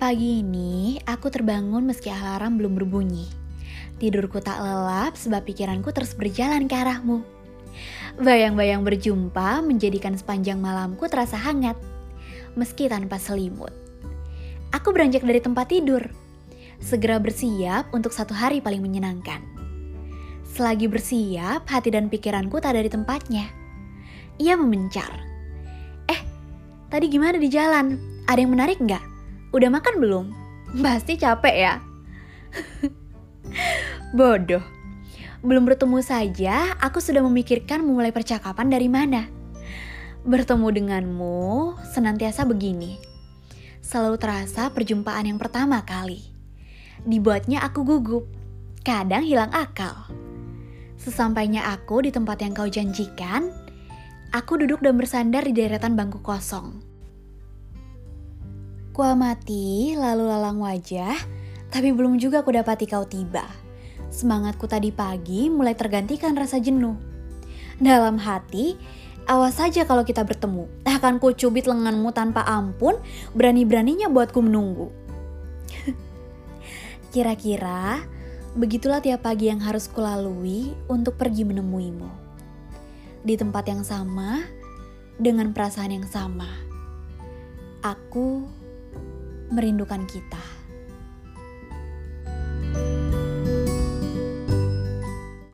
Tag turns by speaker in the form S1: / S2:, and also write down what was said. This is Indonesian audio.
S1: Pagi ini, aku terbangun meski alarm belum berbunyi. Tidurku tak lelap sebab pikiranku terus berjalan ke arahmu. Bayang-bayang berjumpa menjadikan sepanjang malamku terasa hangat, meski tanpa selimut. Aku beranjak dari tempat tidur, segera bersiap untuk satu hari paling menyenangkan. Selagi bersiap, hati dan pikiranku tak ada di tempatnya. Ia memencar. Eh, tadi gimana di jalan? Ada yang menarik nggak? Udah makan belum? Pasti capek ya. Bodoh. Belum bertemu saja, aku sudah memikirkan memulai percakapan dari mana. Bertemu denganmu senantiasa begini. Selalu terasa perjumpaan yang pertama kali. Dibuatnya aku gugup, kadang hilang akal. Sesampainya aku di tempat yang kau janjikan, aku duduk dan bersandar di deretan bangku kosong. Kuamati lalu lalang wajah, tapi belum juga ku dapati kau tiba. Semangatku tadi pagi mulai tergantikan rasa jenuh. Dalam hati, awas saja kalau kita bertemu. Akan ku cubit lenganmu tanpa ampun, berani-beraninya buatku menunggu. Kira-kira begitulah tiap pagi yang harus kulalui untuk pergi menemuimu. Di tempat yang sama, dengan perasaan yang sama. Aku merindukan kita.